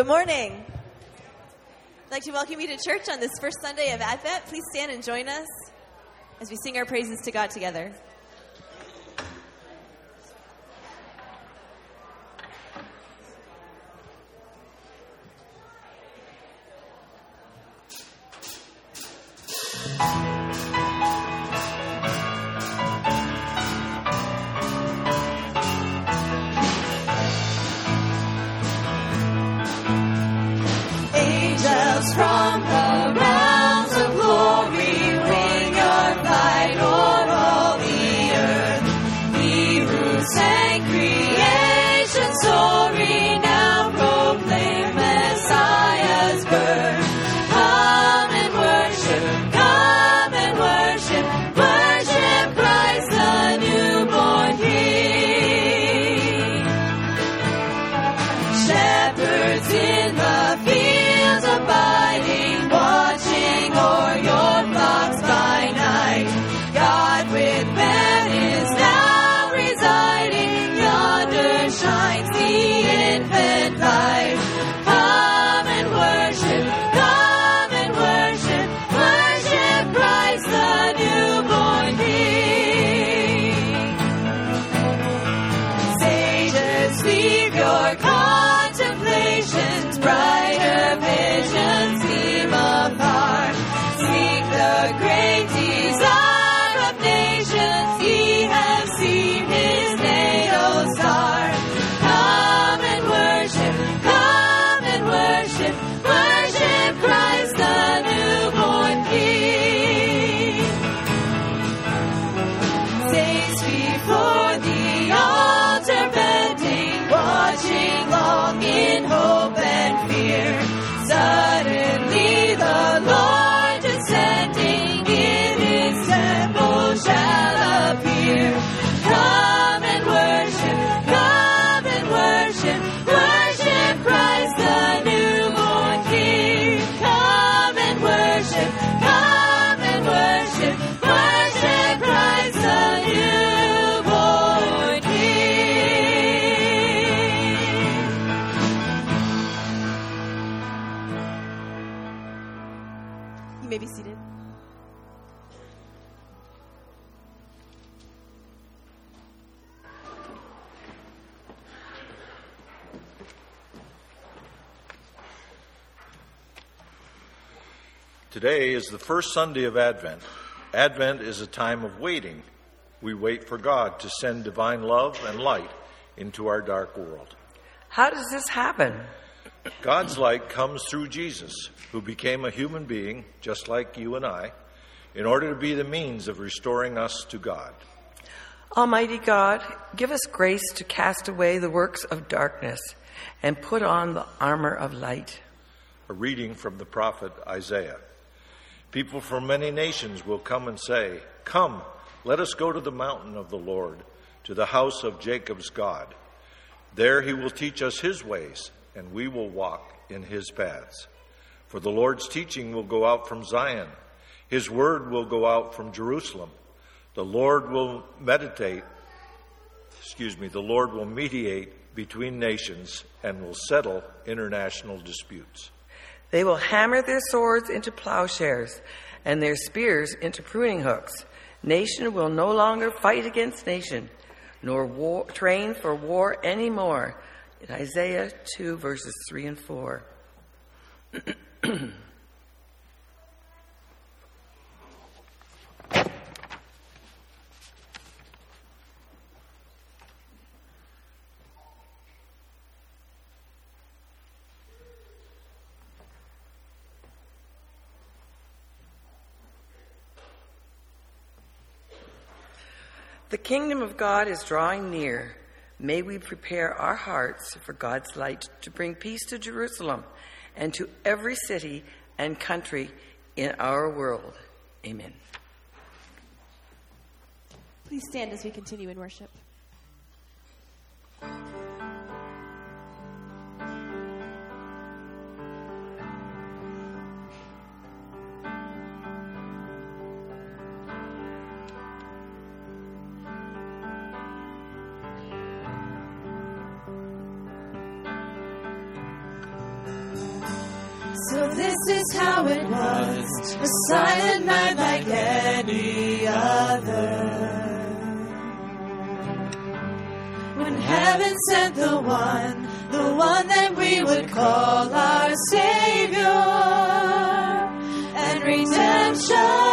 Good morning. I'd like to welcome you to church on this first Sunday of Advent. Please stand and join us as we sing our praises to God together. Today is the first Sunday of Advent. Advent is a time of waiting. We wait for God to send divine love and light into our dark world. How does this happen? God's light comes through Jesus, who became a human being just like you and I, in order to be the means of restoring us to God. Almighty God, give us grace to cast away the works of darkness and put on the armor of light. A reading from the prophet Isaiah. People from many nations will come and say, Come, let us go to the mountain of the Lord, to the house of Jacob's God. There he will teach us his ways, and we will walk in his paths. For the Lord's teaching will go out from Zion, his word will go out from Jerusalem. The Lord will meditate, excuse me, the Lord will mediate between nations and will settle international disputes. They will hammer their swords into plowshares and their spears into pruning hooks. Nation will no longer fight against nation, nor war, train for war anymore. In Isaiah 2, verses 3 and 4. The kingdom of God is drawing near. May we prepare our hearts for God's light to bring peace to Jerusalem and to every city and country in our world. Amen. Please stand as we continue in worship. a silent night like any other. When heaven sent the one, the one that we would call our Savior and redemption.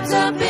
wrapped up in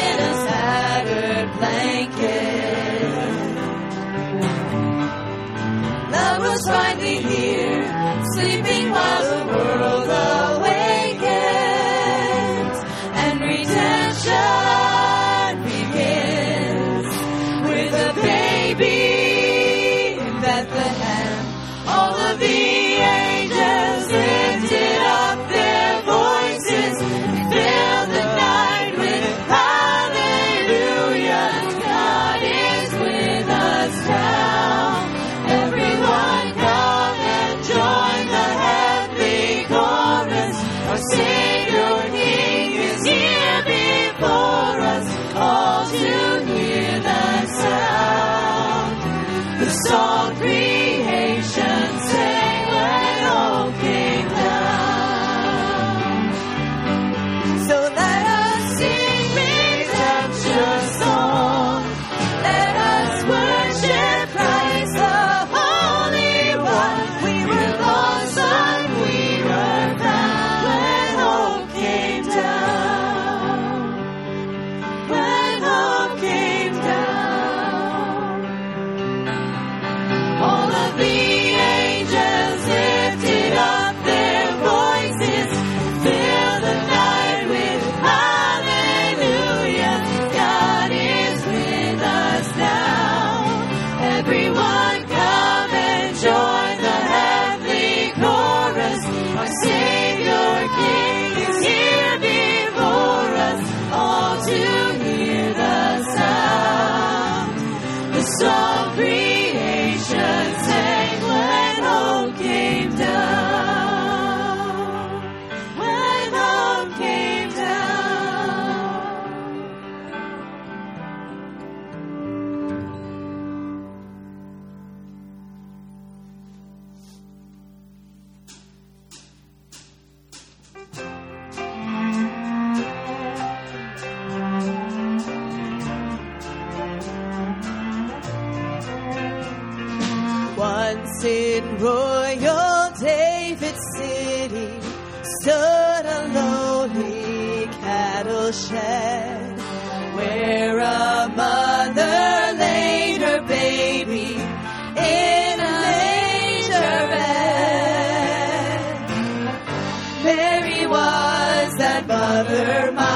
Mother, Mother.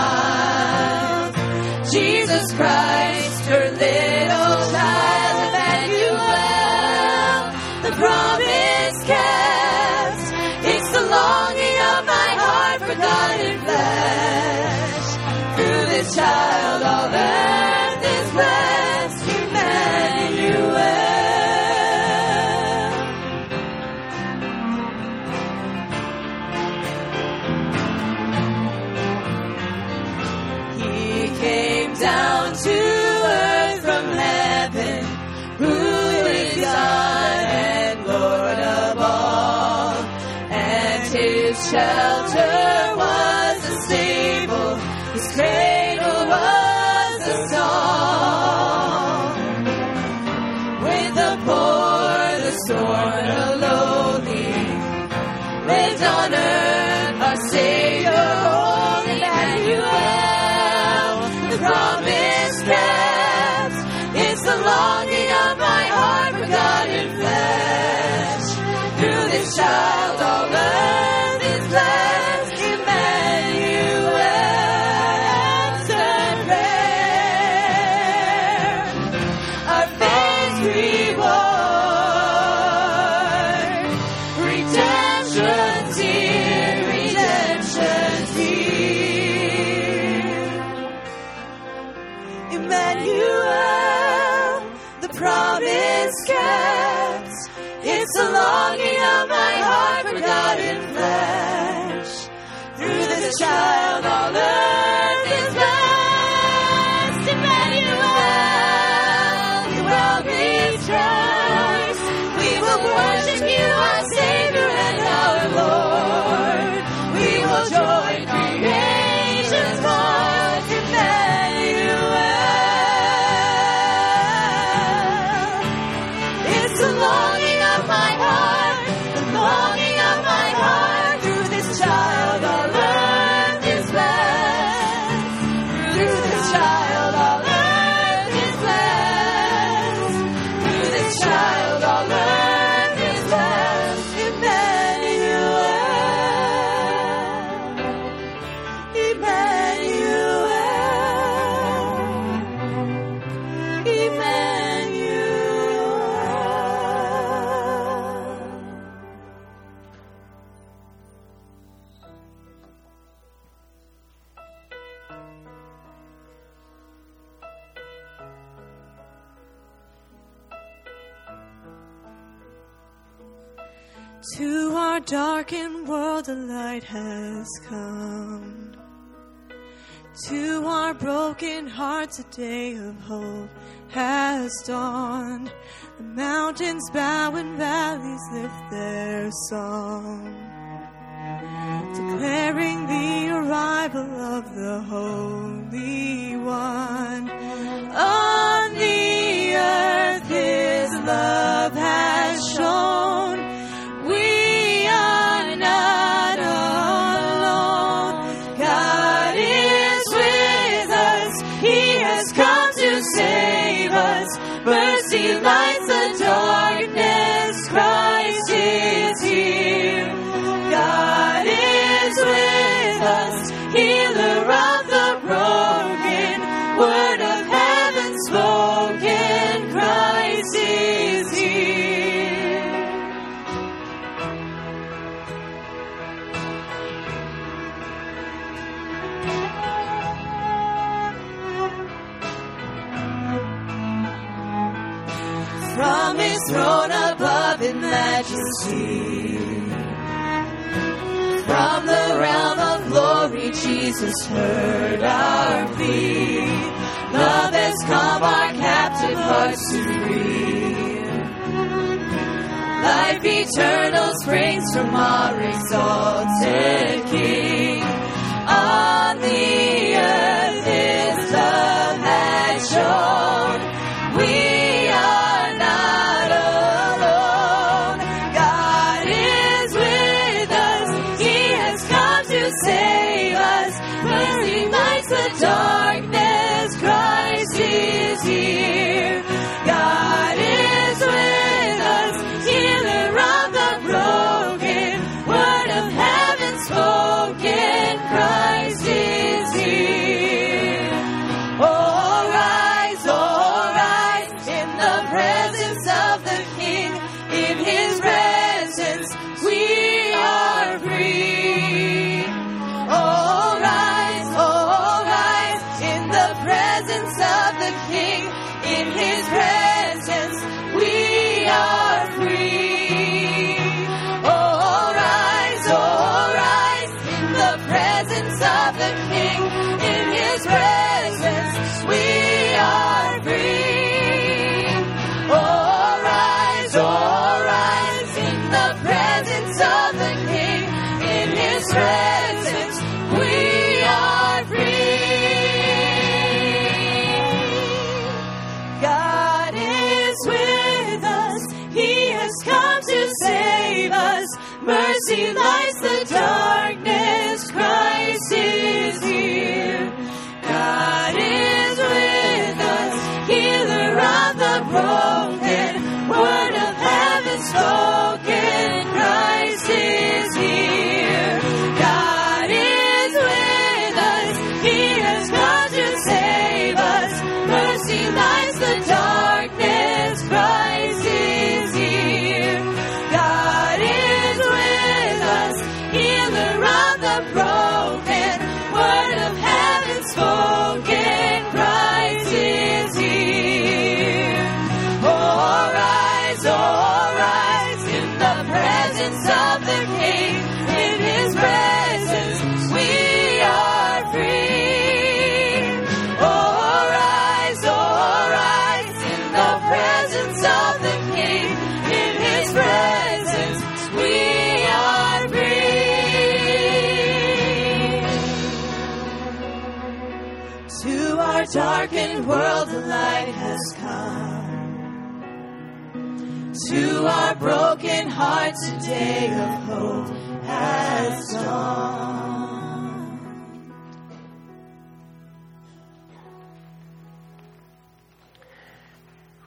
broken hearts, a day of hope has dawned. The mountains bow and valleys lift their song, declaring the arrival of the Holy One. On the earth, His love has Throne above in majesty. From the realm of glory, Jesus heard our plea. Love has come our captive hearts to free. Life eternal springs from our exalted King on the earth. Hearts, a of hope has dawned.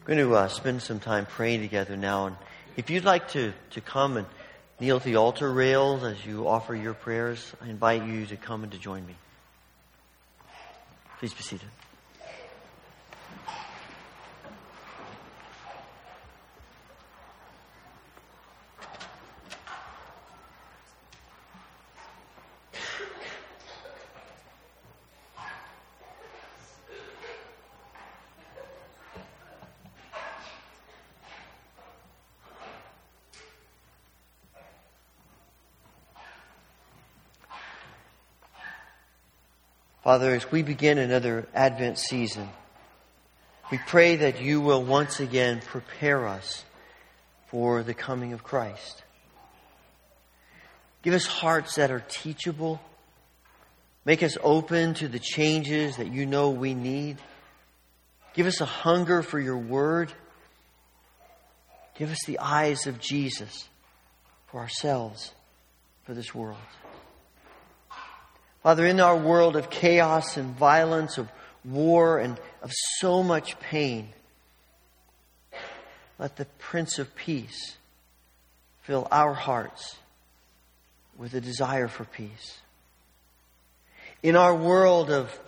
We're going to uh, spend some time praying together now. And if you'd like to, to come and kneel at the altar rails as you offer your prayers, I invite you to come and to join me. Please be seated. Father, as we begin another Advent season, we pray that you will once again prepare us for the coming of Christ. Give us hearts that are teachable. Make us open to the changes that you know we need. Give us a hunger for your word. Give us the eyes of Jesus for ourselves, for this world. Father, in our world of chaos and violence, of war, and of so much pain, let the Prince of Peace fill our hearts with a desire for peace. In our world of,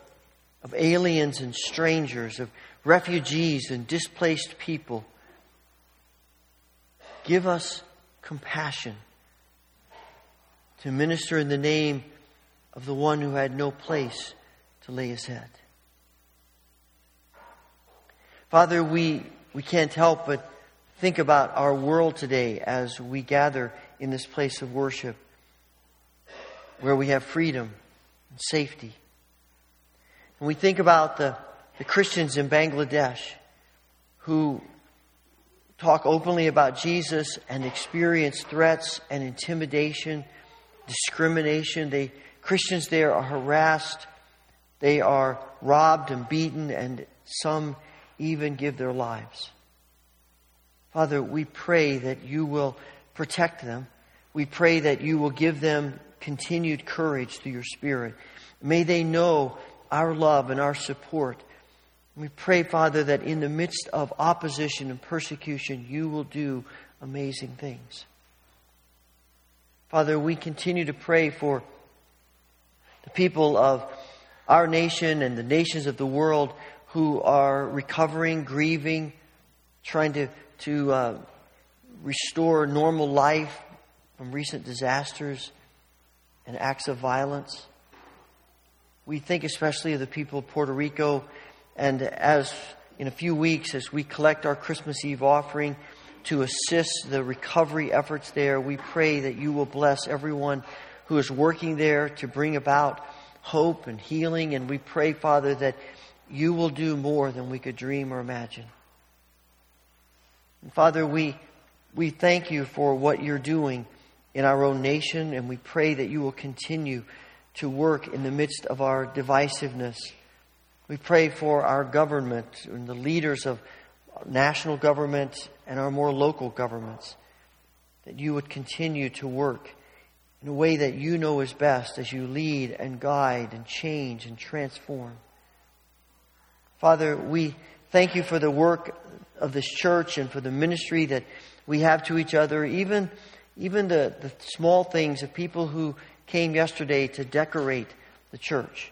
of aliens and strangers, of refugees and displaced people, give us compassion to minister in the name of the one who had no place to lay his head. Father, we, we can't help but think about our world today as we gather in this place of worship where we have freedom and safety. And we think about the, the Christians in Bangladesh who talk openly about Jesus and experience threats and intimidation, discrimination. They Christians there are harassed, they are robbed and beaten, and some even give their lives. Father, we pray that you will protect them. We pray that you will give them continued courage through your Spirit. May they know our love and our support. We pray, Father, that in the midst of opposition and persecution, you will do amazing things. Father, we continue to pray for the people of our nation and the nations of the world who are recovering, grieving, trying to, to uh, restore normal life from recent disasters and acts of violence. We think especially of the people of Puerto Rico, and as in a few weeks, as we collect our Christmas Eve offering to assist the recovery efforts there, we pray that you will bless everyone who is working there to bring about hope and healing. And we pray, Father, that you will do more than we could dream or imagine. And Father, we, we thank you for what you're doing in our own nation, and we pray that you will continue to work in the midst of our divisiveness. We pray for our government and the leaders of national government and our more local governments, that you would continue to work in a way that you know is best as you lead and guide and change and transform. Father, we thank you for the work of this church and for the ministry that we have to each other, even, even the, the small things of people who came yesterday to decorate the church.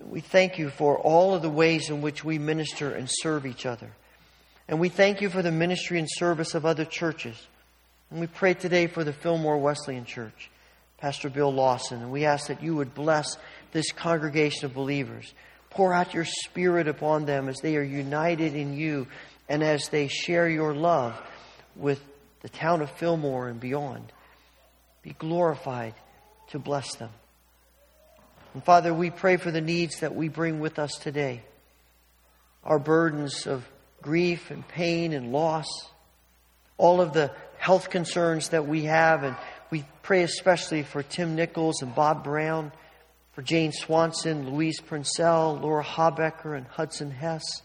We thank you for all of the ways in which we minister and serve each other. And we thank you for the ministry and service of other churches. And we pray today for the Fillmore Wesleyan Church, Pastor Bill Lawson, and we ask that you would bless this congregation of believers. Pour out your Spirit upon them as they are united in you and as they share your love with the town of Fillmore and beyond. Be glorified to bless them. And Father, we pray for the needs that we bring with us today. Our burdens of grief and pain and loss, all of the health concerns that we have. And we pray especially for Tim Nichols and Bob Brown, For Jane Swanson, Louise Princell, Laura Habecker, and Hudson Hess.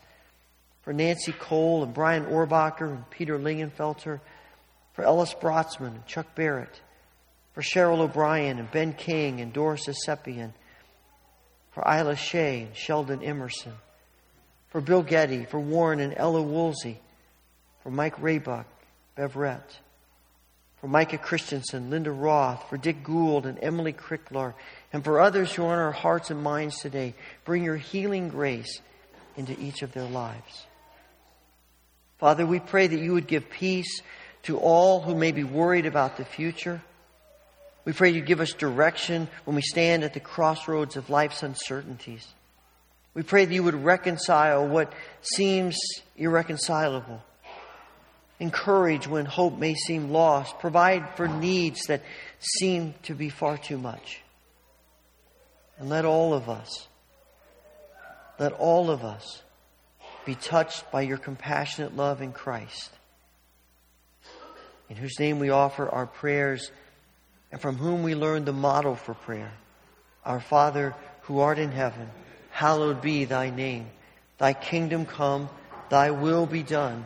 For Nancy Cole and Brian Orbacher and Peter Lingenfelter. For Ellis Brotzman and Chuck Barrett. For Cheryl O'Brien and Ben King and Doris Esepian. For Isla Shea and Sheldon Emerson. For Bill Getty, for Warren and Ella Woolsey. For Mike Raybuck, Beverett for Micah Christensen, Linda Roth, for Dick Gould and Emily Cricklar, and for others who are on our hearts and minds today. Bring your healing grace into each of their lives. Father, we pray that you would give peace to all who may be worried about the future. We pray you give us direction when we stand at the crossroads of life's uncertainties. We pray that you would reconcile what seems irreconcilable encourage when hope may seem lost, provide for needs that seem to be far too much. And let all of us, let all of us be touched by your compassionate love in Christ, in whose name we offer our prayers and from whom we learn the model for prayer. Our Father who art in heaven, hallowed be thy name. Thy kingdom come, thy will be done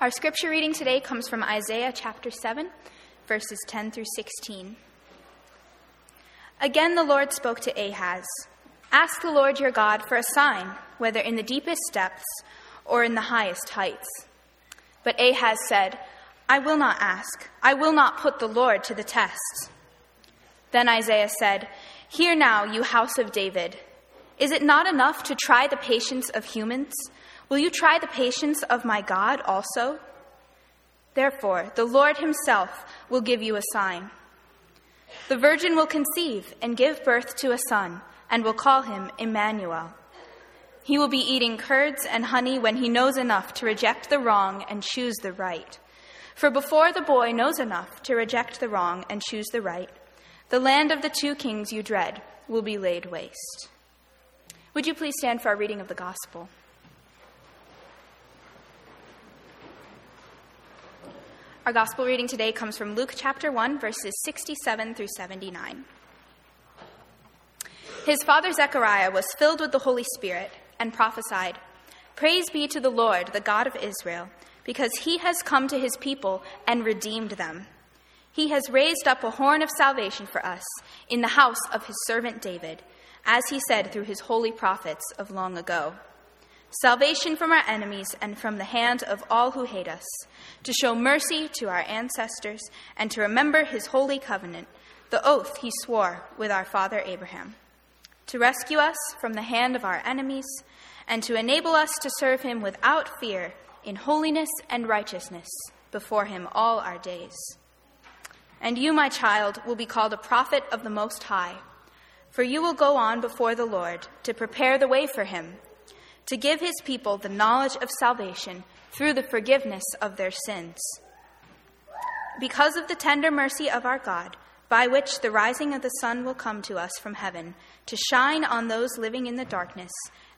Our scripture reading today comes from Isaiah chapter 7, verses 10 through 16. Again, the Lord spoke to Ahaz Ask the Lord your God for a sign, whether in the deepest depths or in the highest heights. But Ahaz said, I will not ask. I will not put the Lord to the test. Then Isaiah said, Hear now, you house of David. Is it not enough to try the patience of humans? Will you try the patience of my God also? Therefore, the Lord himself will give you a sign. The virgin will conceive and give birth to a son, and will call him Emmanuel. He will be eating curds and honey when he knows enough to reject the wrong and choose the right. For before the boy knows enough to reject the wrong and choose the right, the land of the two kings you dread will be laid waste. Would you please stand for our reading of the gospel? Our gospel reading today comes from Luke chapter 1, verses 67 through 79. His father Zechariah was filled with the Holy Spirit and prophesied Praise be to the Lord, the God of Israel, because he has come to his people and redeemed them. He has raised up a horn of salvation for us in the house of his servant David, as he said through his holy prophets of long ago salvation from our enemies and from the hand of all who hate us, to show mercy to our ancestors and to remember his holy covenant, the oath he swore with our father Abraham, to rescue us from the hand of our enemies and to enable us to serve him without fear in holiness and righteousness before him all our days. And you, my child, will be called a prophet of the Most High, for you will go on before the Lord to prepare the way for him to give his people the knowledge of salvation through the forgiveness of their sins. Because of the tender mercy of our God, by which the rising of the sun will come to us from heaven, to shine on those living in the darkness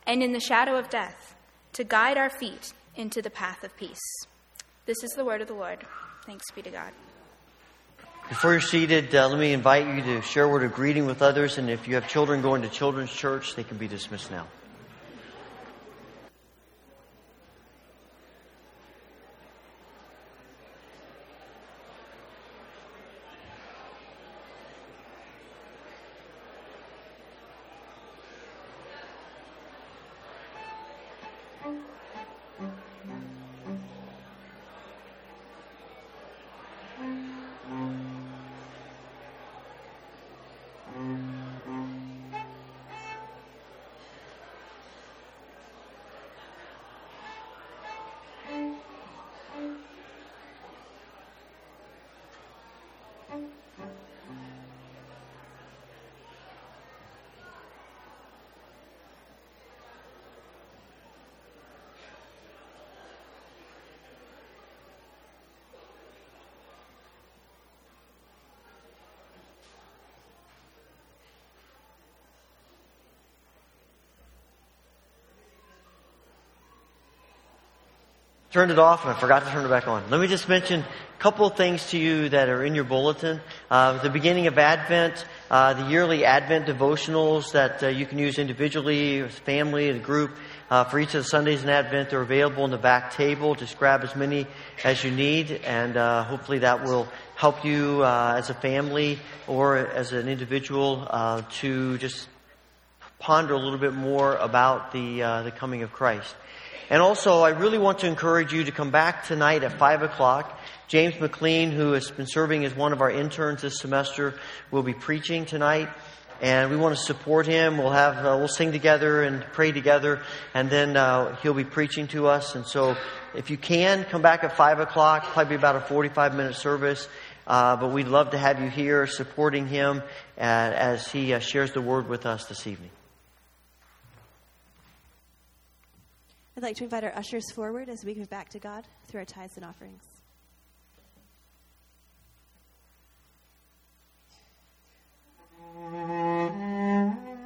and in the shadow of death, to guide our feet into the path of peace. This is the word of the Lord. Thanks be to God. Before you're seated, uh, let me invite you to share a word of greeting with others, and if you have children going to children's church, they can be dismissed now. Turned it off and I forgot to turn it back on. Let me just mention a couple of things to you that are in your bulletin. Uh, the beginning of Advent, uh, the yearly Advent devotionals that uh, you can use individually, as family, as a group. Uh, for each of the Sundays in Advent, they're available on the back table. Just grab as many as you need, and uh, hopefully that will help you uh, as a family or as an individual uh, to just ponder a little bit more about the uh, the coming of Christ. And also, I really want to encourage you to come back tonight at 5 o'clock. James McLean, who has been serving as one of our interns this semester, will be preaching tonight. And we want to support him. We'll have, uh, we'll sing together and pray together. And then uh, he'll be preaching to us. And so, if you can, come back at 5 o'clock, probably about a 45 minute service. Uh, but we'd love to have you here supporting him uh, as he uh, shares the word with us this evening. I'd like to invite our ushers forward as we give back to God through our tithes and offerings. Mm-hmm.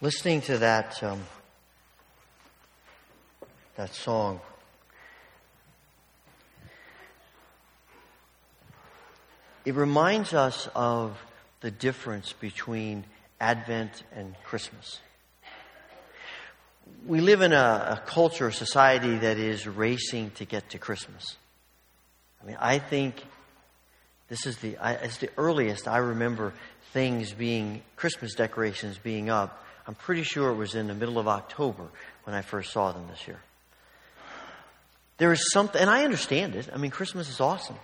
listening to that um, that song. It reminds us of the difference between Advent and Christmas. We live in a, a culture, a society that is racing to get to Christmas. I mean, I think this is the, I, it's the earliest I remember things being, Christmas decorations being up. I'm pretty sure it was in the middle of October when I first saw them this year. There is something, and I understand it. I mean, Christmas is awesome.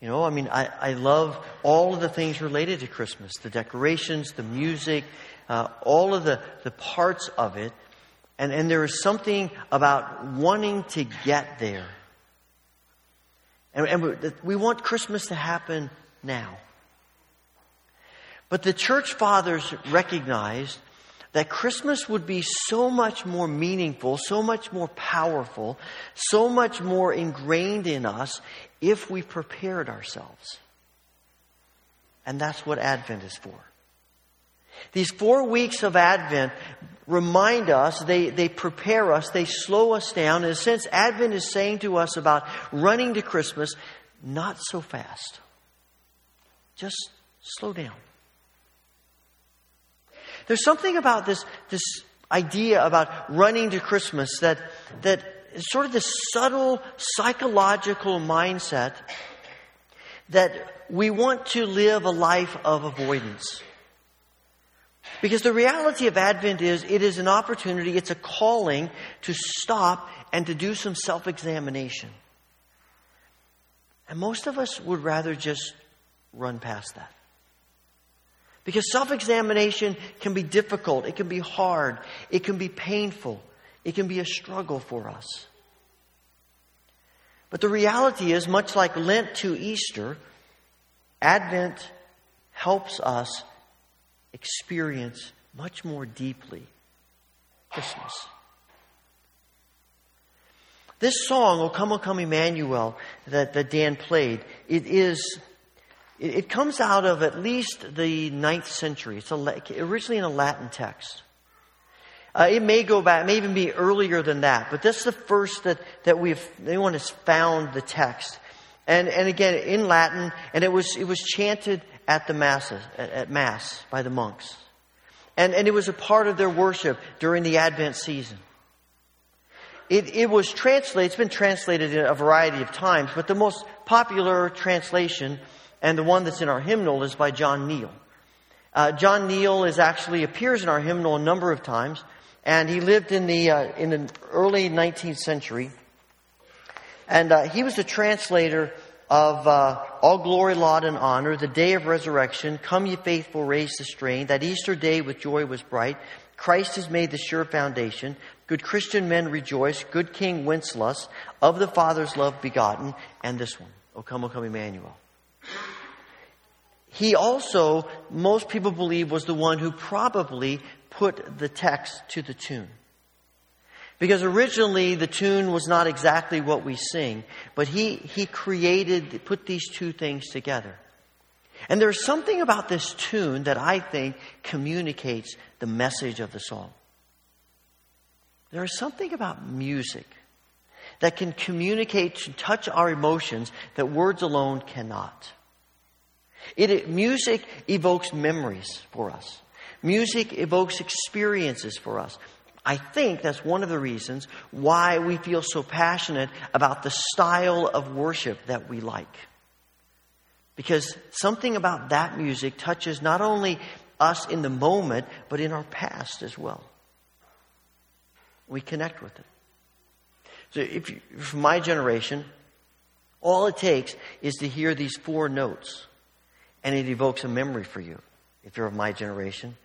You know, I mean, I, I love all of the things related to Christmas the decorations, the music, uh, all of the, the parts of it. And, and there is something about wanting to get there. And, and we want Christmas to happen now. But the church fathers recognized that Christmas would be so much more meaningful, so much more powerful, so much more ingrained in us if we prepared ourselves. And that's what Advent is for. These four weeks of Advent remind us, they, they prepare us, they slow us down. In a sense, Advent is saying to us about running to Christmas, not so fast. Just slow down. There's something about this, this idea about running to Christmas that, that is sort of this subtle psychological mindset that we want to live a life of avoidance. Because the reality of Advent is it is an opportunity, it's a calling to stop and to do some self examination. And most of us would rather just run past that. Because self examination can be difficult, it can be hard, it can be painful, it can be a struggle for us. But the reality is, much like Lent to Easter, Advent helps us experience much more deeply Christmas. This song, O Come, O Come Emmanuel, that, that Dan played, it is it, it comes out of at least the ninth century. It's a, originally in a Latin text. Uh, it may go back, it may even be earlier than that, but this is the first that, that we've, anyone has found the text. And, and again, in Latin, and it was, it was chanted at the masses, at, at Mass by the monks. And, and it was a part of their worship during the Advent season. It, it was translated, it's been translated in a variety of times, but the most popular translation and the one that's in our hymnal is by John Neale. Uh, John Neale is actually appears in our hymnal a number of times, and he lived in the uh, in the early 19th century, and uh, he was the translator of uh, all glory, laud, and honor, the day of resurrection. Come, ye faithful, raise the strain. That Easter day with joy was bright. Christ has made the sure foundation. Good Christian men rejoice. Good King Wenceslas, of the Father's love begotten. And this one, O come, O come, Emmanuel. He also, most people believe, was the one who probably put the text to the tune. Because originally the tune was not exactly what we sing, but he, he created, put these two things together. And there's something about this tune that I think communicates the message of the song. There is something about music that can communicate, touch our emotions that words alone cannot. It, music evokes memories for us. Music evokes experiences for us. I think that's one of the reasons why we feel so passionate about the style of worship that we like. Because something about that music touches not only us in the moment, but in our past as well. We connect with it. So, if you, my generation, all it takes is to hear these four notes and it evokes a memory for you. If you're of my generation,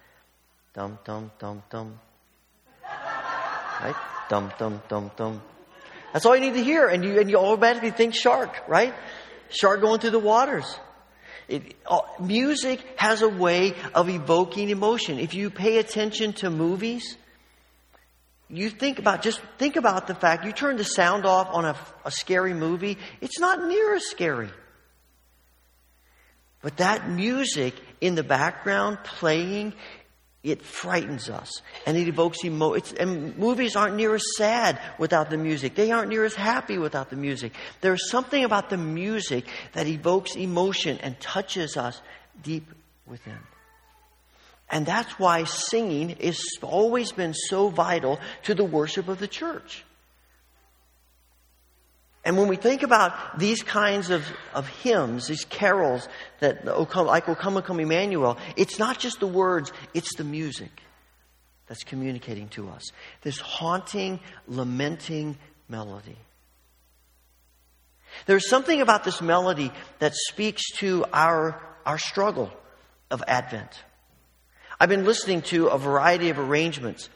dum dum dum dum. Right? Dum dum dum dum. That's all you need to hear, and you and you automatically think shark, right? Shark going through the waters. It, uh, music has a way of evoking emotion. If you pay attention to movies, you think about just think about the fact you turn the sound off on a, a scary movie, it's not near as scary. But that music in the background playing it frightens us and it evokes emotion. And movies aren't near as sad without the music. They aren't near as happy without the music. There's something about the music that evokes emotion and touches us deep within. And that's why singing has always been so vital to the worship of the church. And when we think about these kinds of, of hymns, these carols that like O Come, O Come Emmanuel, it's not just the words, it's the music that's communicating to us. This haunting, lamenting melody. There's something about this melody that speaks to our, our struggle of Advent. I've been listening to a variety of arrangements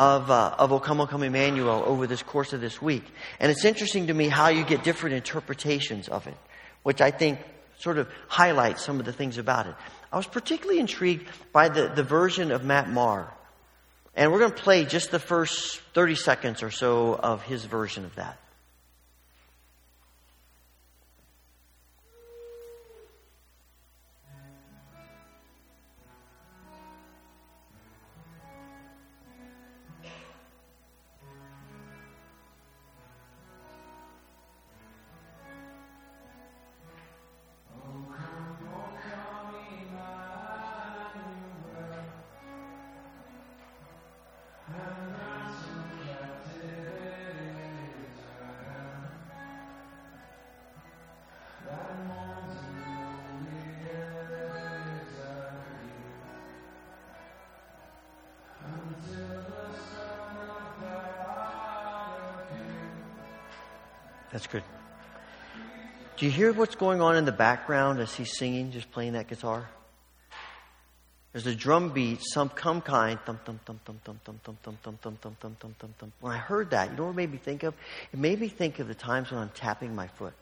of, uh, of O Come, O Come Emmanuel over this course of this week. And it's interesting to me how you get different interpretations of it, which I think sort of highlights some of the things about it. I was particularly intrigued by the, the version of Matt Maher. And we're going to play just the first 30 seconds or so of his version of that. That's good. Do you hear what's going on in the background as he's singing, just playing that guitar? There's a drum beat, some come kind, thump thump thump thump thump thump thump thump thump thump thump thump thump. When I heard that, you know what it made me think of? It made me think of the times when I'm tapping my foot.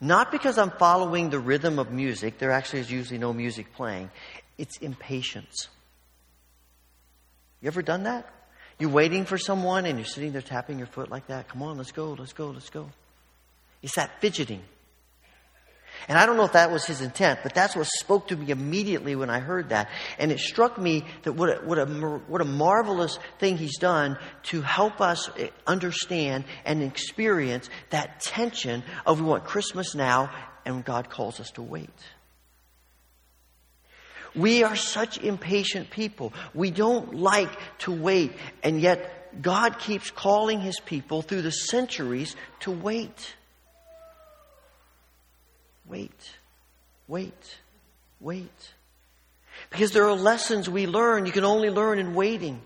Not because I'm following the rhythm of music, there actually is usually no music playing. It's impatience. You ever done that? You're waiting for someone and you're sitting there tapping your foot like that. Come on, let's go, let's go, let's go. It's that fidgeting. And I don't know if that was his intent, but that's what spoke to me immediately when I heard that. And it struck me that what a, what a, what a marvelous thing he's done to help us eh, understand and experience that tension of we want Christmas now and God calls us to wait. We are such impatient people. We don't like to wait, and yet God keeps calling his people through the centuries to wait. Wait, wait, wait. Because there are lessons we learn you can only learn in waiting.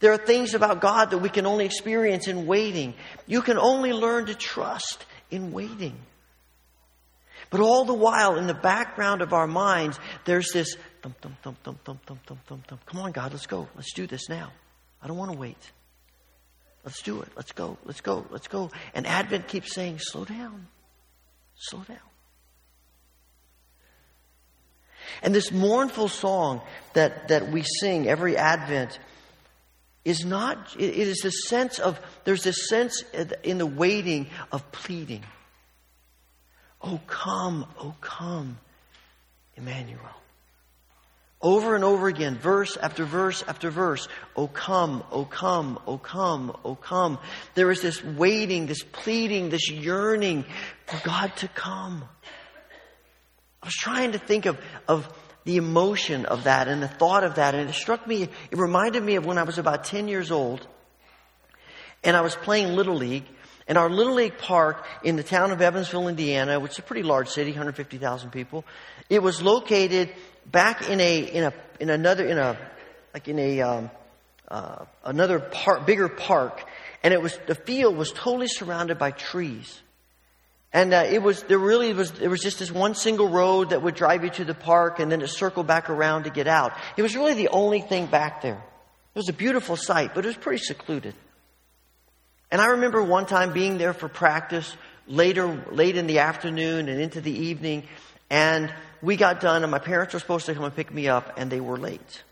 There are things about God that we can only experience in waiting. You can only learn to trust in waiting. But all the while, in the background of our minds, there's this thump, thump, thump, thump, thump, thump, thump, thump, thump. Come on, God, let's go. Let's do this now. I don't want to wait. Let's do it. Let's go. Let's go. Let's go. And Advent keeps saying, slow down. Slow down. And this mournful song that, that we sing every Advent is not, it is a sense of, there's this sense in the waiting of pleading. Oh, come, oh, come, Emmanuel. Over and over again, verse after verse after verse. Oh, come, oh, come, oh, come, oh, come. There is this waiting, this pleading, this yearning for God to come. I was trying to think of, of the emotion of that and the thought of that, and it struck me, it reminded me of when I was about 10 years old, and I was playing Little League, and our Little League Park in the town of Evansville, Indiana, which is a pretty large city, 150,000 people, it was located back in a, in a, in another, in a, like in a, um, uh, another bigger park, and it was, the field was totally surrounded by trees. And uh, it was there really was there was just this one single road that would drive you to the park, and then it circled back around to get out. It was really the only thing back there. It was a beautiful sight, but it was pretty secluded. And I remember one time being there for practice later, late in the afternoon and into the evening, and we got done, and my parents were supposed to come and pick me up, and they were late.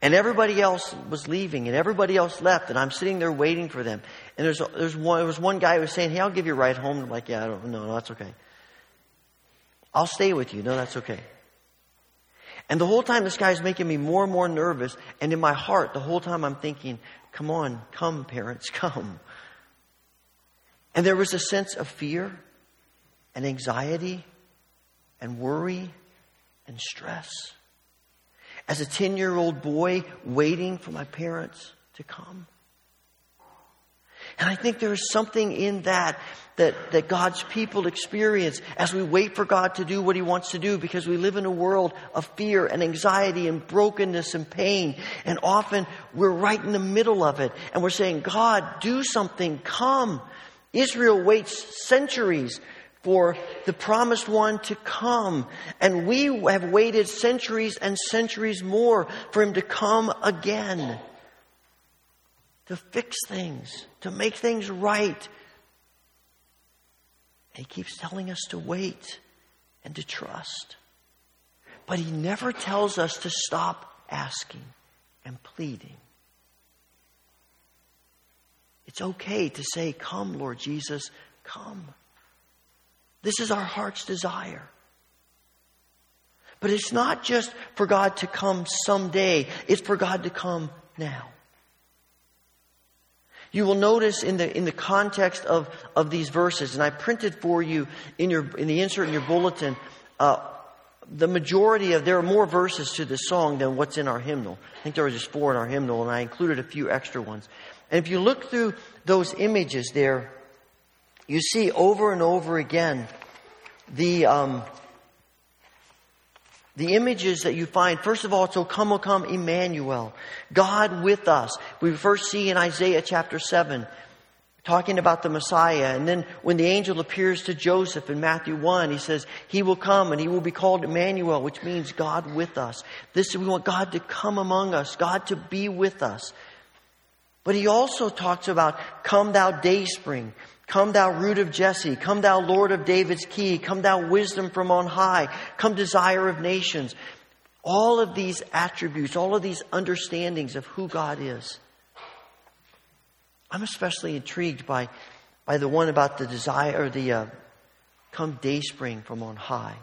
And everybody else was leaving, and everybody else left, and I'm sitting there waiting for them. And there's, there's one, there was one guy who was saying, Hey, I'll give you a ride home. And I'm like, Yeah, I don't, no, no, that's okay. I'll stay with you. No, that's okay. And the whole time this guy's making me more and more nervous. And in my heart, the whole time I'm thinking, come on, come, parents, come. And there was a sense of fear and anxiety and worry and stress. As a 10 year old boy waiting for my parents to come. And I think there is something in that, that that God's people experience as we wait for God to do what He wants to do because we live in a world of fear and anxiety and brokenness and pain. And often we're right in the middle of it and we're saying, God, do something, come. Israel waits centuries for the promised one to come. And we have waited centuries and centuries more for him to come again to fix things, to make things right. He keeps telling us to wait and to trust. But he never tells us to stop asking and pleading. It's okay to say, Come, Lord Jesus, come. This is our heart's desire. But it's not just for God to come someday, it's for God to come now. You will notice in the, in the context of, of these verses, and I printed for you in, your, in the insert in your bulletin, uh, the majority of, there are more verses to this song than what's in our hymnal. I think there were just four in our hymnal, and I included a few extra ones. And if you look through those images there, you see over and over again the, um, the images that you find, first of all, it's O come, O come, Emmanuel, God with us. We first see in Isaiah chapter 7, talking about the Messiah. And then when the angel appears to Joseph in Matthew 1, he says, He will come and he will be called Emmanuel, which means God with us. This, is we want God to come among us, God to be with us. But he also talks about, Come thou dayspring. Come thou root of Jesse. Come thou Lord of David's key. Come thou wisdom from on high. Come desire of nations. All of these attributes, all of these understandings of who God is. I'm especially intrigued by, by the one about the desire, or the uh, come dayspring from on high.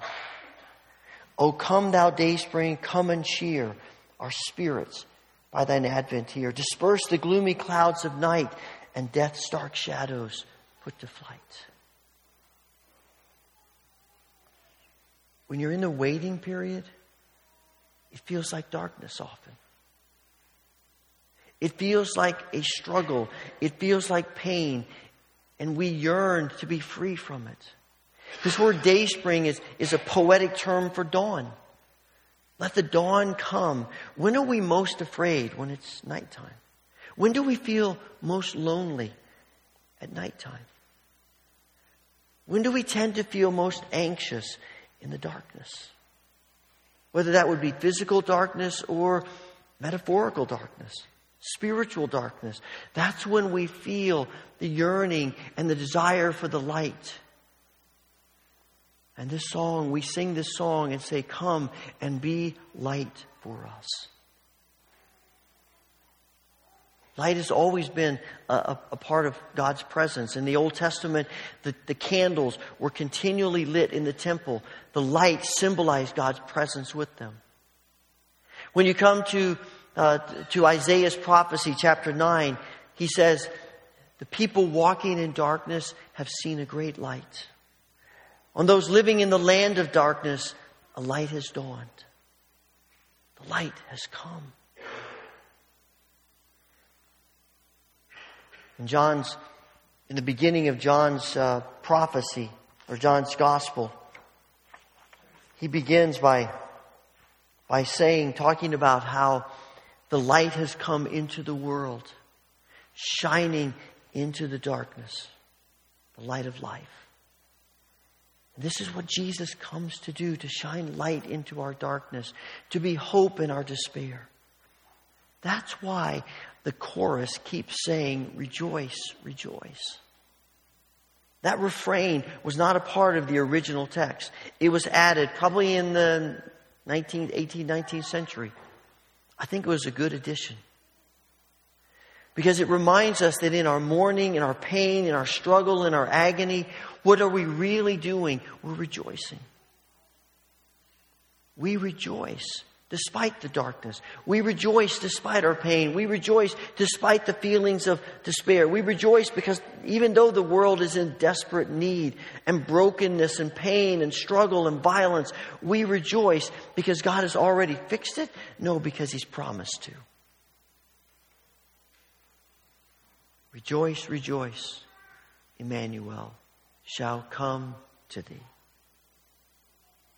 O come thou dayspring, come and cheer our spirits by thine advent here. Disperse the gloomy clouds of night and death's dark shadows put to flight. When you're in the waiting period, it feels like darkness often. It feels like a struggle. It feels like pain. And we yearn to be free from it. This word dayspring is, is a poetic term for dawn. Let the dawn come. When are we most afraid? When it's nighttime. When do we feel most lonely? At nighttime. When do we tend to feel most anxious? In the darkness. Whether that would be physical darkness or metaphorical darkness, spiritual darkness. That's when we feel the yearning and the desire for the light. And this song, we sing this song and say, Come and be light for us. Light has always been a, a, part of God's presence. In the Old Testament, the, the candles were continually lit in the temple. The light symbolized God's presence with them. When you come to, uh, to Isaiah's prophecy, chapter 9, he says, The people walking in darkness have seen a great light. On those living in the land of darkness, a light has dawned. The light has come. In John's, in the beginning of John's uh, prophecy or John's gospel, he begins by, by saying, talking about how the light has come into the world, shining into the darkness, the light of life. This is what Jesus comes to do to shine light into our darkness, to be hope in our despair. That's why the chorus keeps saying, Rejoice, rejoice. That refrain was not a part of the original text. It was added probably in the 19th, 18th, 19th century. I think it was a good addition. Because it reminds us that in our mourning, in our pain, in our struggle, in our agony, what are we really doing? We're rejoicing. We rejoice despite the darkness. We rejoice despite our pain. We rejoice despite the feelings of despair. We rejoice because even though the world is in desperate need and brokenness and pain and struggle and violence, we rejoice because God has already fixed it? No, because He's promised to. Rejoice, rejoice, Emmanuel shall come to thee.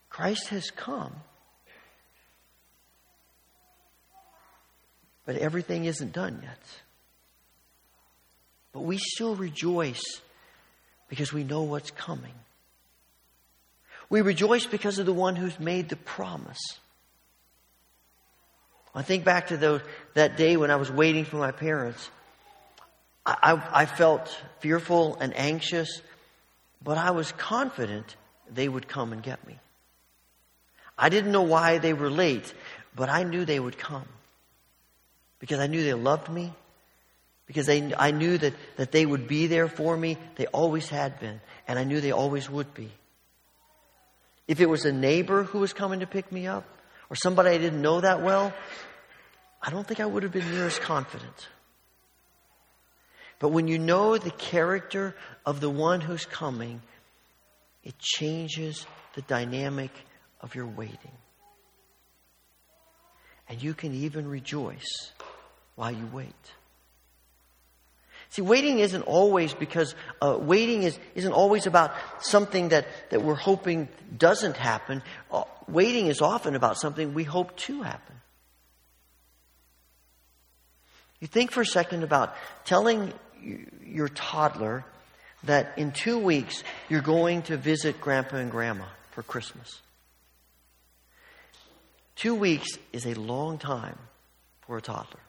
Christ has come. But everything isn't done yet. But we still rejoice because we know what's coming. We rejoice because of the one who's made the promise. I think back to the, that day when I was waiting for my parents. I, I, I felt fearful and anxious, but I was confident they would come and get me. I didn't know why they were late, but I knew they would come because I knew they loved me, because they, I knew that, that they would be there for me. They always had been, and I knew they always would be. If it was a neighbor who was coming to pick me up, or somebody I didn't know that well, I don't think I would have been near as confident. But when you know the character of the one who's coming, it changes the dynamic of your waiting. And you can even rejoice while you wait. See, waiting isn't always because uh, waiting is, isn't always about something that, that we're hoping doesn't happen. Uh, waiting is often about something we hope to happen. You think for a second about telling your toddler that in two weeks you're going to visit grandpa and grandma for Christmas. Two weeks is a long time for a toddler.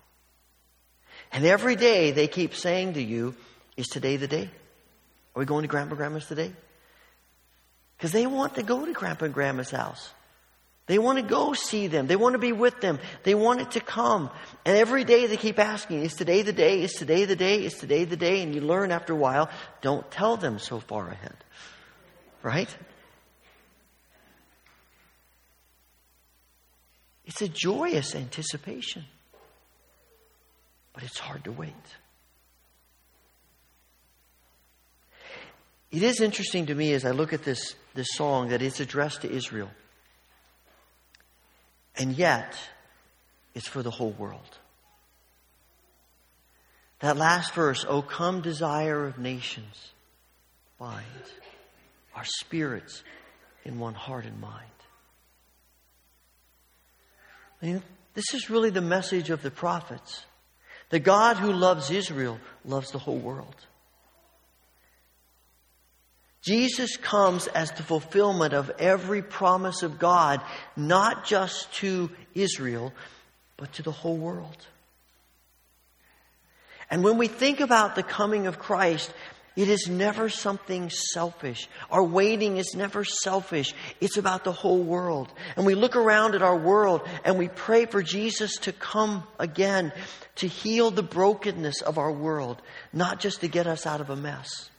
And every day they keep saying to you, Is today the day? Are we going to Grandpa and Grandma's today? Because they want to go to Grandpa and Grandma's house. They want to go see them. They want to be with them. They want it to come. And every day they keep asking, Is today the day? Is today the day? Is today the day? And you learn after a while, don't tell them so far ahead. Right? It's a joyous anticipation but it's hard to wait. It is interesting to me as I look at this, this song that it's addressed to Israel. And yet, it's for the whole world. That last verse, O come, desire of nations, bind our spirits in one heart and mind. I mean, this is really the message of the prophets. The God who loves Israel loves the whole world. Jesus comes as the fulfillment of every promise of God, not just to Israel, but to the whole world. And when we think about the coming of Christ, it is never something selfish. Our waiting is never selfish. It's about the whole world. And we look around at our world and we pray for Jesus to come again to heal the brokenness of our world, not just to get us out of a mess.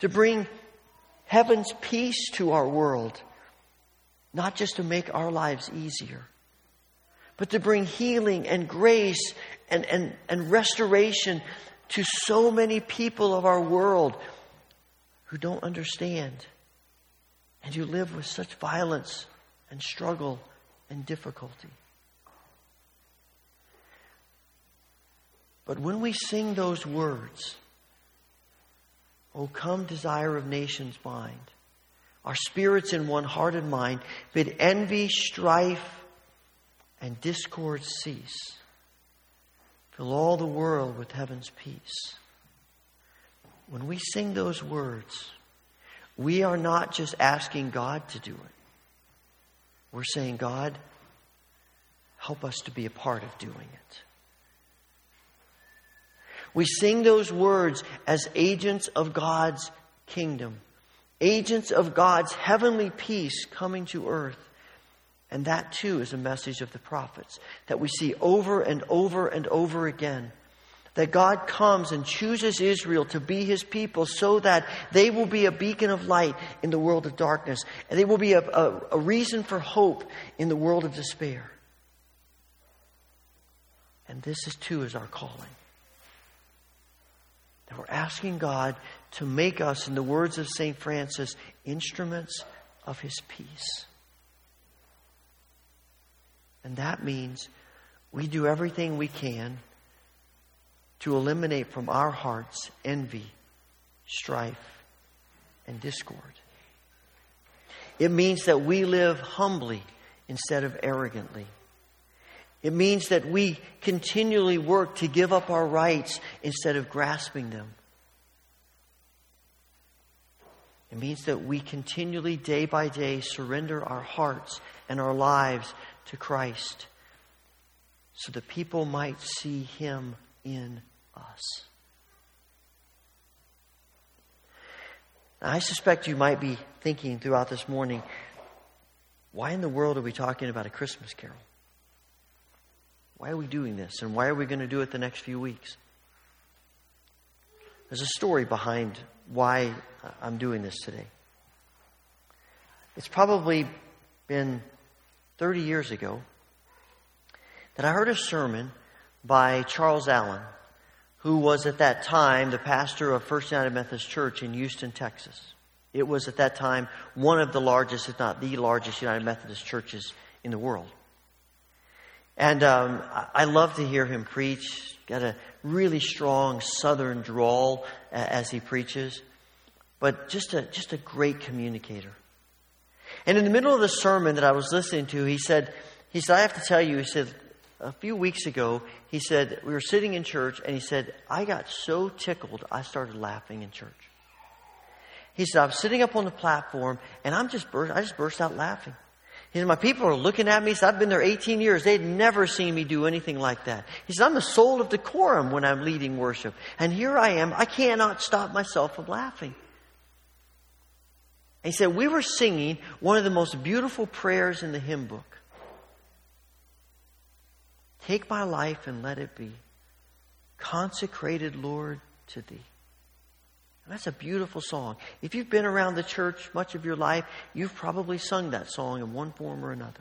To bring heaven's peace to our world, not just to make our lives easier, but to bring healing and grace and, and, and restoration to so many people of our world who don't understand and who live with such violence and struggle and difficulty. But when we sing those words, O come, desire of nations, bind our spirits in one heart and mind, bid envy, strife, and discord cease. Fill all the world with heaven's peace. When we sing those words, we are not just asking God to do it. We're saying, God, help us to be a part of doing it. We sing those words as agents of God's kingdom, agents of God's heavenly peace coming to earth. And that too is a message of the prophets that we see over and over and over again. That God comes and chooses Israel to be his people so that they will be a beacon of light in the world of darkness. And they will be a, a, a reason for hope in the world of despair. And this is too is our calling. That we're asking God to make us, in the words of St. Francis, instruments of his peace. And that means we do everything we can to eliminate from our hearts envy, strife, and discord. It means that we live humbly instead of arrogantly. It means that we continually work to give up our rights instead of grasping them. It means that we continually, day by day, surrender our hearts and our lives to Christ so that people might see Him in us. Now, I suspect you might be thinking throughout this morning why in the world are we talking about a Christmas carol? Why are we doing this? And why are we going to do it the next few weeks? There's a story behind why I'm doing this today. It's probably been 30 years ago that I heard a sermon by Charles Allen, who was at that time the pastor of First United Methodist Church in Houston, Texas. It was at that time one of the largest, if not the largest, United Methodist churches in the world. And um, I love to hear him preach. Got a really strong southern drawl as he preaches, but just a, just a great communicator. And in the middle of the sermon that I was listening to, he said, he said, I have to tell you, he said, a few weeks ago, he said, we were sitting in church, and he said, I got so tickled, I started laughing in church. He said, I was sitting up on the platform, and I'm just burst, I just burst out laughing. He said, My people are looking at me. He said, I've been there 18 years. They'd never seen me do anything like that. He said, I'm the soul of decorum when I'm leading worship. And here I am. I cannot stop myself from laughing. He said, We were singing one of the most beautiful prayers in the hymn book. Take my life and let it be consecrated, Lord, to thee. And That's a beautiful song. If you've been around the church much of your life, you've probably sung that song in one form or another.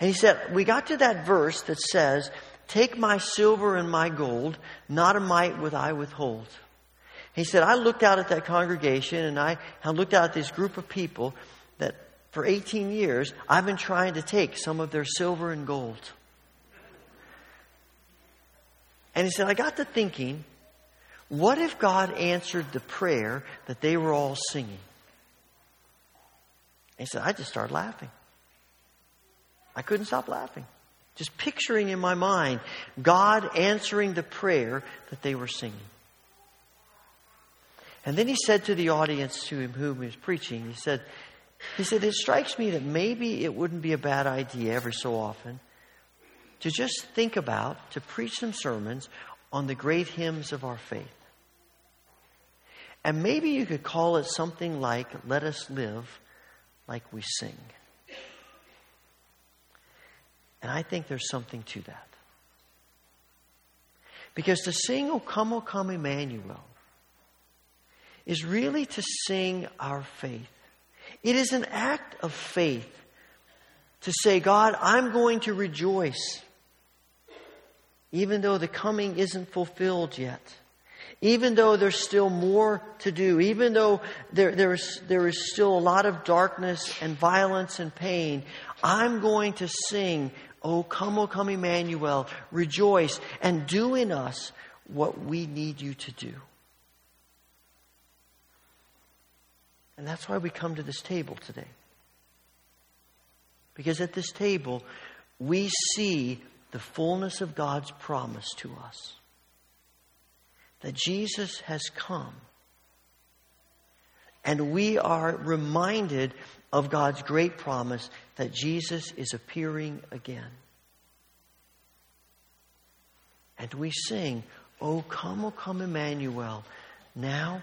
And he said, We got to that verse that says, Take my silver and my gold, not a mite would I withhold. He said, I looked out at that congregation and I, I looked out at this group of people that for 18 years I've been trying to take some of their silver and gold. And he said, I got to thinking, what if God answered the prayer that they were all singing? he said, I just started laughing. I couldn't stop laughing. Just picturing in my mind God answering the prayer that they were singing. And then he said to the audience to whom he was preaching, he said, he said, It strikes me that maybe it wouldn't be a bad idea every so often to just think about, to preach some sermons on the great hymns of our faith. And maybe you could call it something like, Let us live like we sing. And I think there's something to that. Because to sing, O come, O come, Emmanuel, is really to sing our faith. It is an act of faith to say, God, I'm going to rejoice, even though the coming isn't fulfilled yet even though there's still more to do, even though there, there, is, there is still a lot of darkness and violence and pain, I'm going to sing, Oh, come, O come, Emmanuel, rejoice, and do in us what we need you to do. And that's why we come to this table today. Because at this table, we see the fullness of God's promise to us that Jesus has come. And we are reminded of God's great promise that Jesus is appearing again. And we sing, O come, O come, Emmanuel, now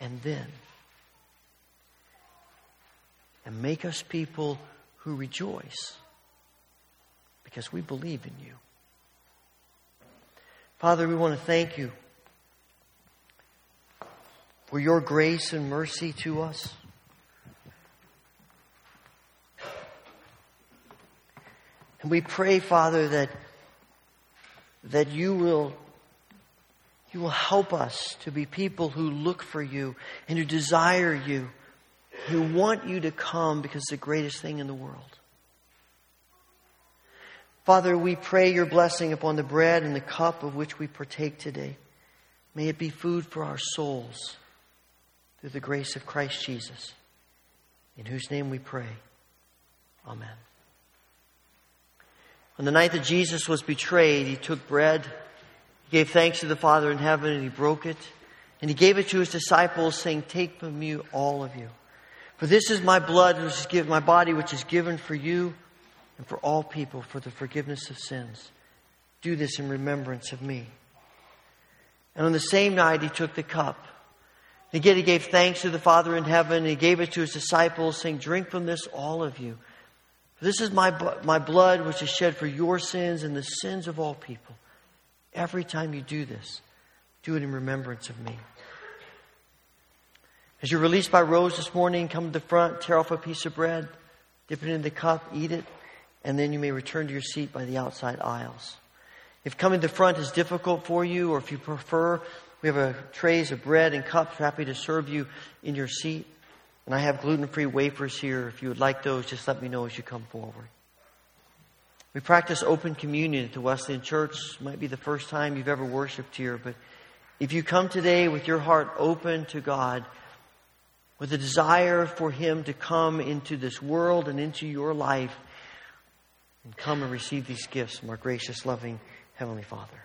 and then. And make us people who rejoice because we believe in you. Father, we want to thank you for your grace and mercy to us. And we pray, Father, that, that you will you will help us to be people who look for you and who desire you, who want you to come because it's the greatest thing in the world. Father, we pray your blessing upon the bread and the cup of which we partake today. May it be food for our souls through the grace of Christ Jesus, in whose name we pray. Amen. On the night that Jesus was betrayed, he took bread. He gave thanks to the Father in heaven and he broke it. And he gave it to his disciples, saying, Take from me, all of you. For this is my blood, which is given, my body, which is given for you and for all people for the forgiveness of sins. Do this in remembrance of me. And on the same night, he took the cup. Again, he gave thanks to the Father in heaven. And he gave it to his disciples, saying, Drink from this, all of you. For this is my, my blood, which is shed for your sins and the sins of all people. Every time you do this, do it in remembrance of me. As you're released by Rose this morning, come to the front, tear off a piece of bread, dip it in the cup, eat it, and then you may return to your seat by the outside aisles. If coming to the front is difficult for you, or if you prefer, we have a trays of bread and cups happy to serve you in your seat. And I have gluten free wafers here. If you would like those, just let me know as you come forward. We practice open communion at the Wesleyan Church. It might be the first time you've ever worshiped here, but if you come today with your heart open to God, with a desire for Him to come into this world and into your life, and come and receive these gifts from our gracious, loving Heavenly Father.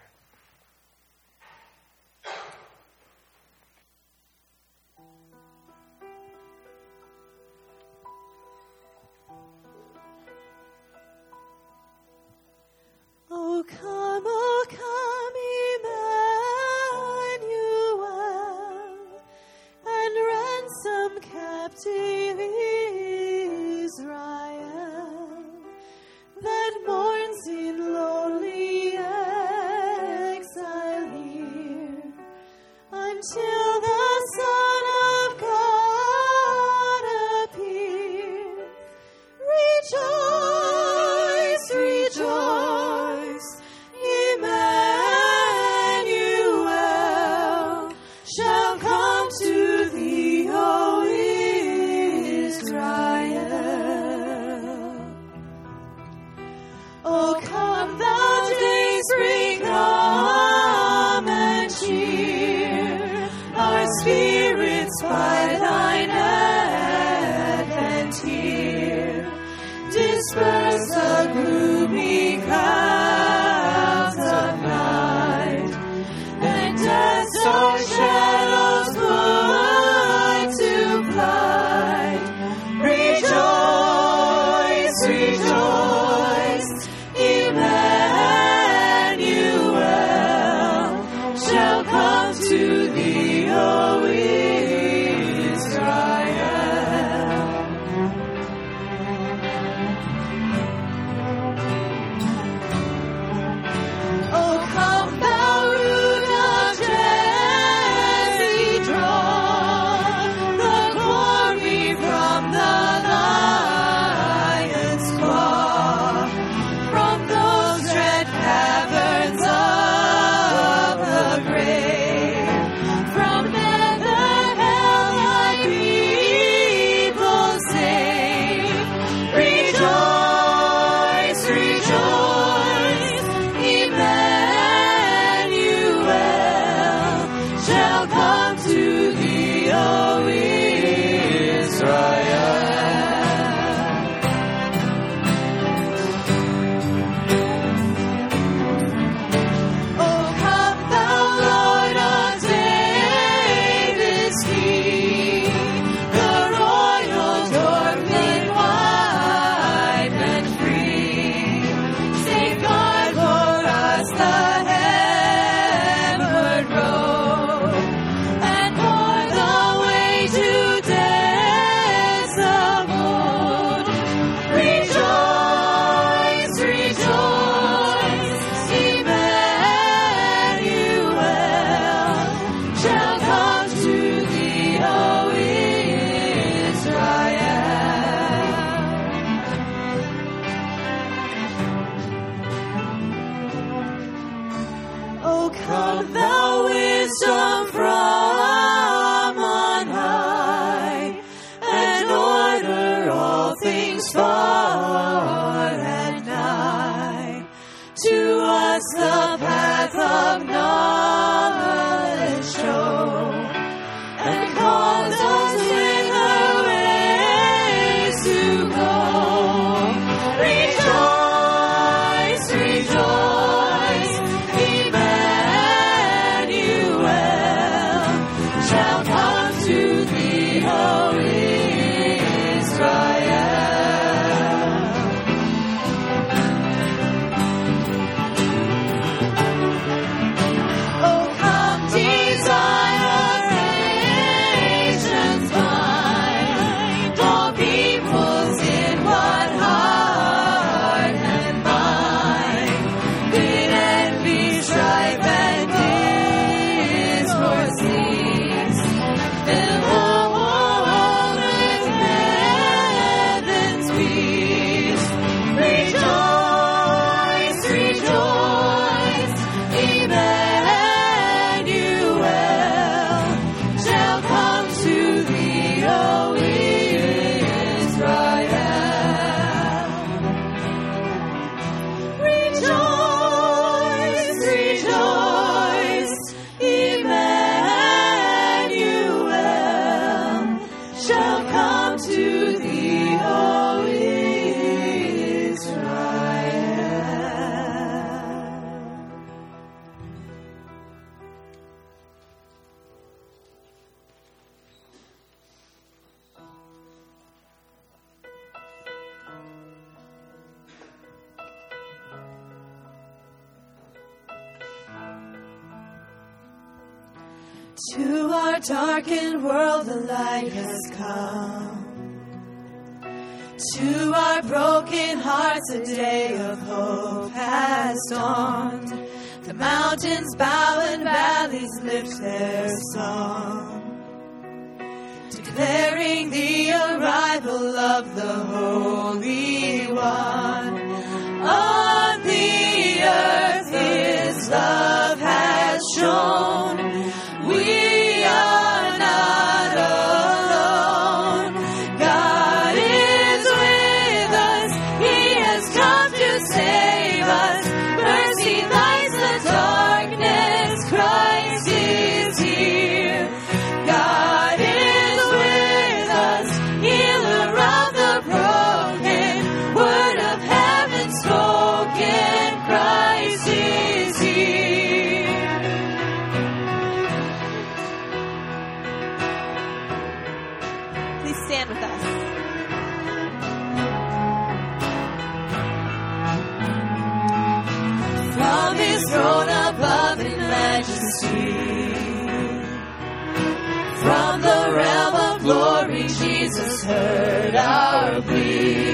glory, Jesus heard our plea.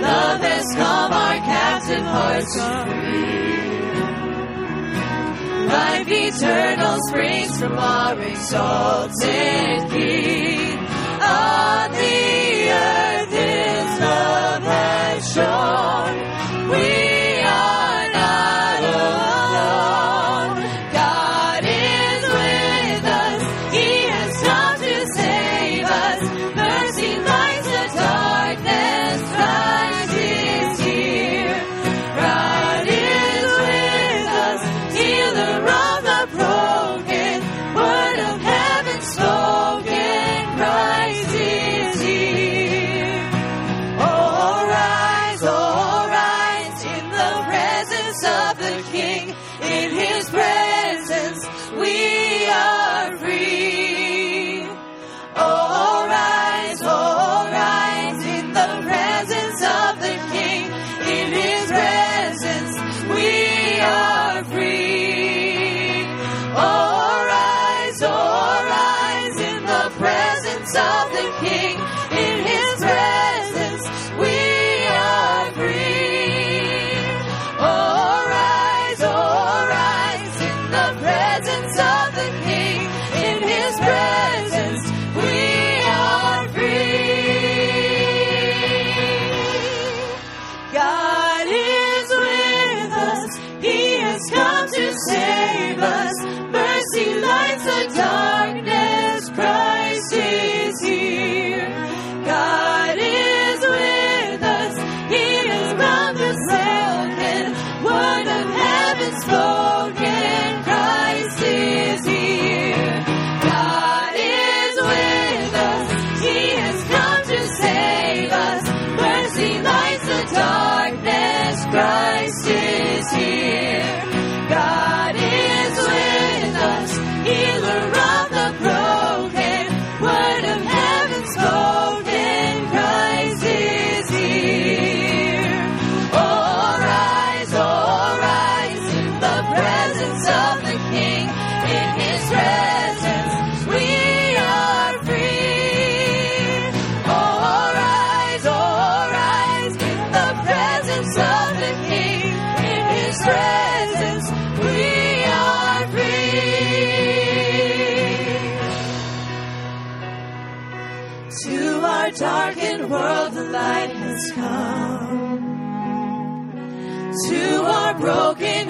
Love has come our captive hearts are free. Life eternal springs from our exalted King. Of the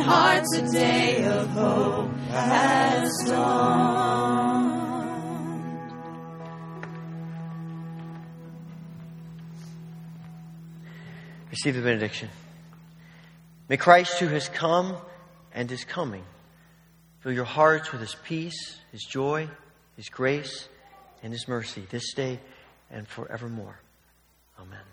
hearts a day of hope has dawned. Receive the benediction. May Christ, who has come and is coming, fill your hearts with his peace, his joy, his grace, and his mercy this day and forevermore. Amen.